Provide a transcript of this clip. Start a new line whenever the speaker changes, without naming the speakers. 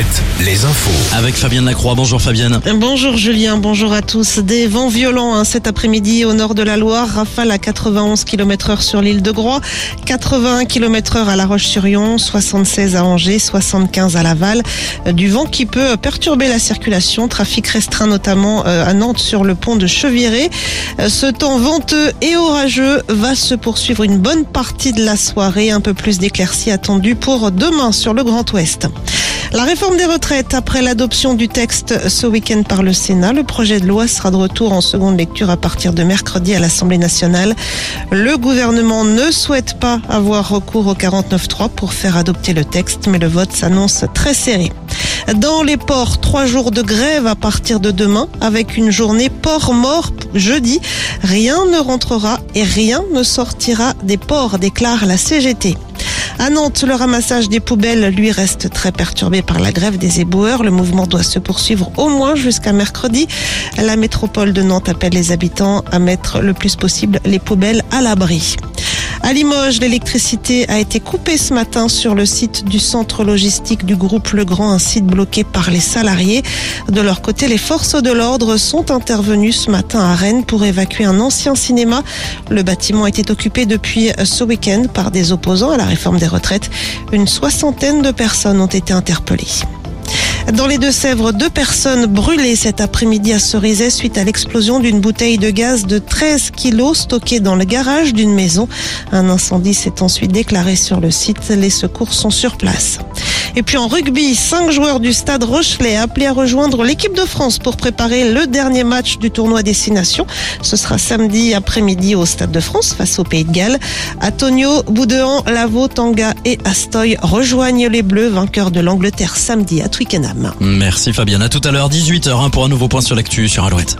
Alouette, les infos.
Avec Fabienne Lacroix. Bonjour Fabienne.
Bonjour Julien, bonjour à tous. Des vents violents hein, cet après-midi au nord de la Loire, rafale à 91 km heure sur l'île de Groix, 81 km heure à La Roche-sur-Yon, 76 à Angers, 75 à Laval. Euh, Du vent qui peut perturber la circulation, trafic restreint notamment euh, à Nantes sur le pont de Cheviré. Euh, Ce temps venteux et orageux va se poursuivre une bonne partie de la soirée, un peu plus d'éclaircies attendues pour demain sur le Grand Ouest. La réforme des retraites, après l'adoption du texte ce week-end par le Sénat, le projet de loi sera de retour en seconde lecture à partir de mercredi à l'Assemblée nationale. Le gouvernement ne souhaite pas avoir recours au 49.3 pour faire adopter le texte, mais le vote s'annonce très serré. Dans les ports, trois jours de grève à partir de demain, avec une journée port mort jeudi. Rien ne rentrera et rien ne sortira des ports, déclare la CGT. À Nantes, le ramassage des poubelles, lui, reste très perturbé par la grève des éboueurs. Le mouvement doit se poursuivre au moins jusqu'à mercredi. La métropole de Nantes appelle les habitants à mettre le plus possible les poubelles à l'abri. À Limoges, l'électricité a été coupée ce matin sur le site du centre logistique du groupe Legrand, un site bloqué par les salariés. De leur côté, les forces de l'ordre sont intervenues ce matin à Rennes pour évacuer un ancien cinéma. Le bâtiment était occupé depuis ce week-end par des opposants à la réforme des retraites. Une soixantaine de personnes ont été interpellées. Dans les Deux-Sèvres, deux personnes brûlées cet après-midi à Cerizay suite à l'explosion d'une bouteille de gaz de 13 kilos stockée dans le garage d'une maison. Un incendie s'est ensuite déclaré sur le site. Les secours sont sur place. Et puis en rugby, cinq joueurs du stade Rochelet appelés à rejoindre l'équipe de France pour préparer le dernier match du tournoi Destination. Ce sera samedi après-midi au stade de France face au Pays de Galles. Antonio, Boudéan, Lavaux, Tanga et Astoy rejoignent les Bleus, vainqueurs de l'Angleterre samedi à Twickenham.
Merci Fabienne. À tout à l'heure, 18h, pour un nouveau point sur l'actu sur Alouette.